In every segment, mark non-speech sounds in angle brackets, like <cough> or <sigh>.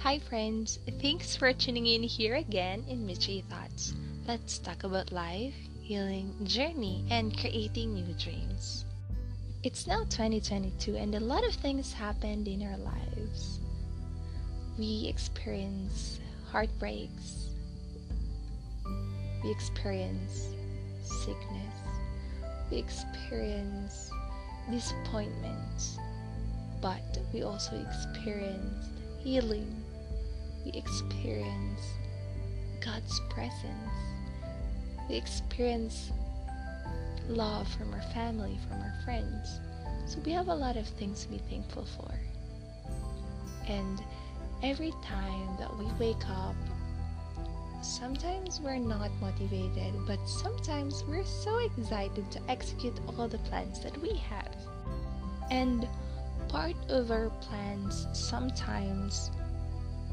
Hi, friends. Thanks for tuning in here again in Michi Thoughts. Let's talk about life, healing, journey, and creating new dreams. It's now 2022, and a lot of things happened in our lives. We experience heartbreaks, we experience sickness, we experience disappointments, but we also experience healing we experience God's presence. We experience love from our family, from our friends. So we have a lot of things to be thankful for. And every time that we wake up, sometimes we're not motivated, but sometimes we're so excited to execute all the plans that we have. And part of our plans sometimes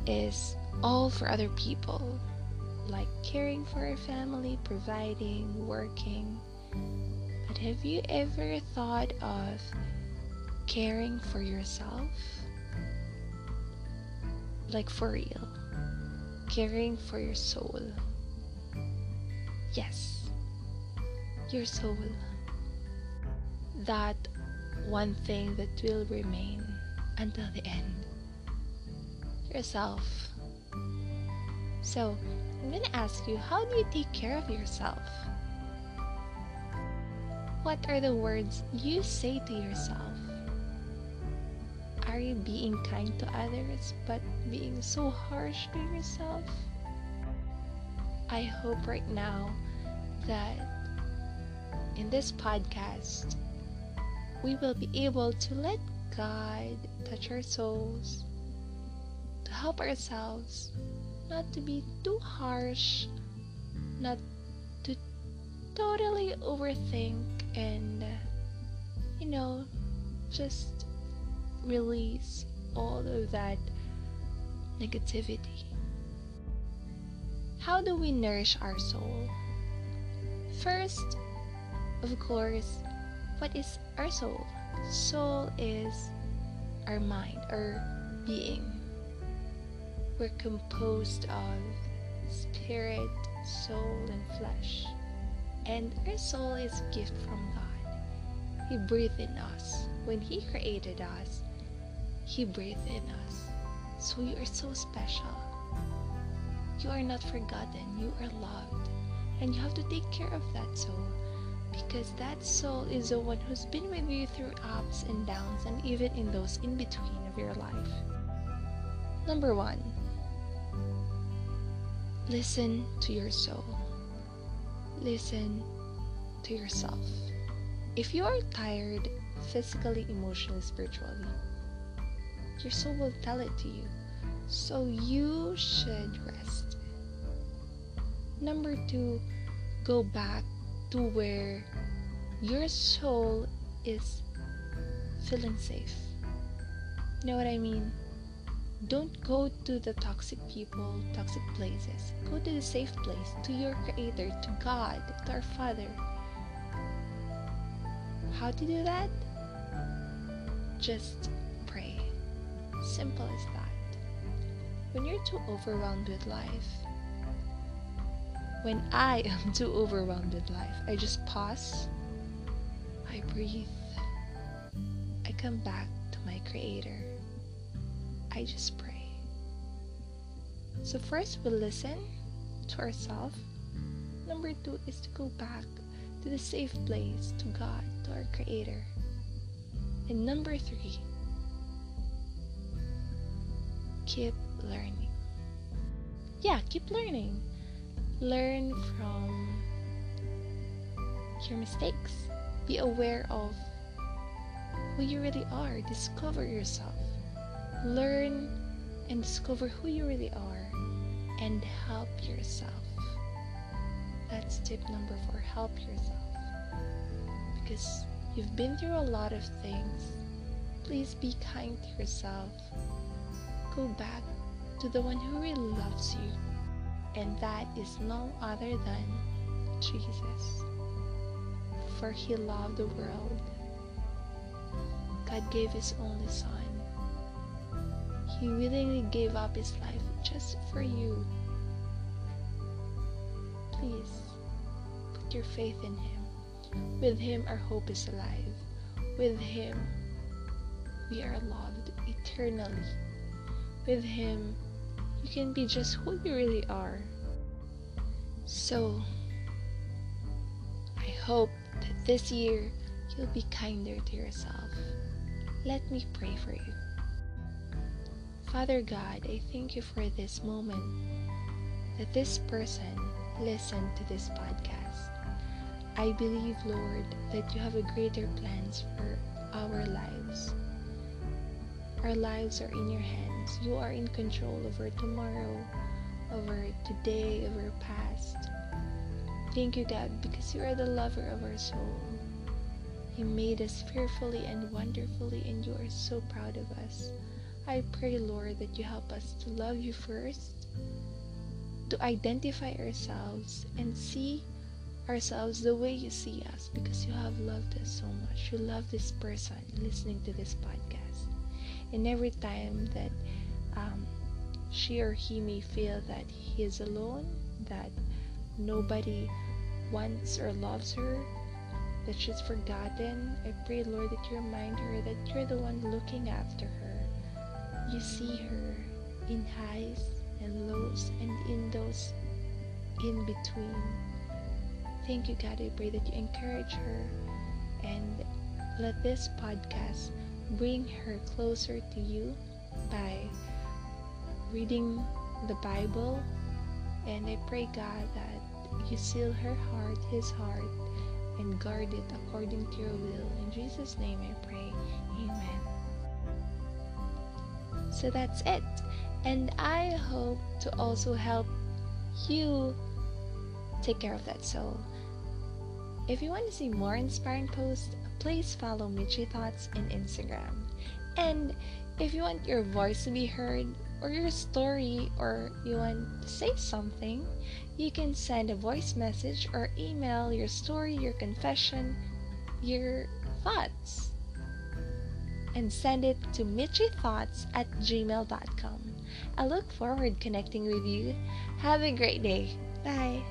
is all for other people, like caring for a family, providing, working. But have you ever thought of caring for yourself? Like for real, caring for your soul. Yes, your soul. That one thing that will remain until the end yourself. So, I'm to ask you how do you take care of yourself? What are the words you say to yourself? Are you being kind to others but being so harsh to yourself? I hope right now that in this podcast we will be able to let God touch our souls to help ourselves not to be too harsh, not to totally overthink and, you know, just release all of that negativity. How do we nourish our soul? First, of course, what is our soul? Soul is our mind, our being we're composed of spirit, soul, and flesh. And our soul is a gift from God. He breathed in us. When He created us, He breathed in us. So you are so special. You are not forgotten. You are loved. And you have to take care of that soul. Because that soul is the one who's been with you through ups and downs and even in those in between of your life. Number one, Listen to your soul. Listen to yourself. If you are tired physically, emotionally, spiritually, your soul will tell it to you. So you should rest. Number two, go back to where your soul is feeling safe. You know what I mean? Don't go to the toxic people, toxic places. Go to the safe place, to your Creator, to God, to our Father. How to do that? Just pray. Simple as that. When you're too overwhelmed with life, when I <laughs> am too overwhelmed with life, I just pause, I breathe, I come back to my Creator. I just pray. So, first, we listen to ourselves. Number two is to go back to the safe place, to God, to our Creator. And number three, keep learning. Yeah, keep learning. Learn from your mistakes. Be aware of who you really are. Discover yourself learn and discover who you really are and help yourself. That's tip number four help yourself. Because you've been through a lot of things. Please be kind to yourself. Go back to the one who really loves you, and that is no other than Jesus. For he loved the world. God gave his only Son He willingly gave up his life just for you. Please put your faith in him. With him, our hope is alive. With him, we are loved eternally. With him, you can be just who you really are. So, I hope that this year you'll be kinder to yourself. Let me pray for you. Father God, I thank you for this moment that this person listened to this podcast. I believe, Lord, that you have a greater plans for our lives. Our lives are in your hands. You are in control over tomorrow, over today, over past. Thank you, God, because you are the lover of our soul. You made us fearfully and wonderfully, and you are so proud of us. I pray, Lord, that you help us to love you first, to identify ourselves, and see ourselves the way you see us because you have loved us so much. You love this person listening to this podcast. And every time that um, she or he may feel that he is alone, that nobody wants or loves her, that she's forgotten, I pray, Lord, that you remind her that you're the one looking after her. You see her in highs and lows and in those in between. Thank you, God. I pray that you encourage her and let this podcast bring her closer to you by reading the Bible. And I pray, God, that you seal her heart, his heart, and guard it according to your will. In Jesus' name I pray. Amen. So that's it. And I hope to also help you take care of that soul. If you want to see more inspiring posts, please follow Michi Thoughts in Instagram. And if you want your voice to be heard, or your story, or you want to say something, you can send a voice message or email your story, your confession, your thoughts, and send it to michithoughts at gmail.com. I look forward connecting with you. Have a great day. Bye.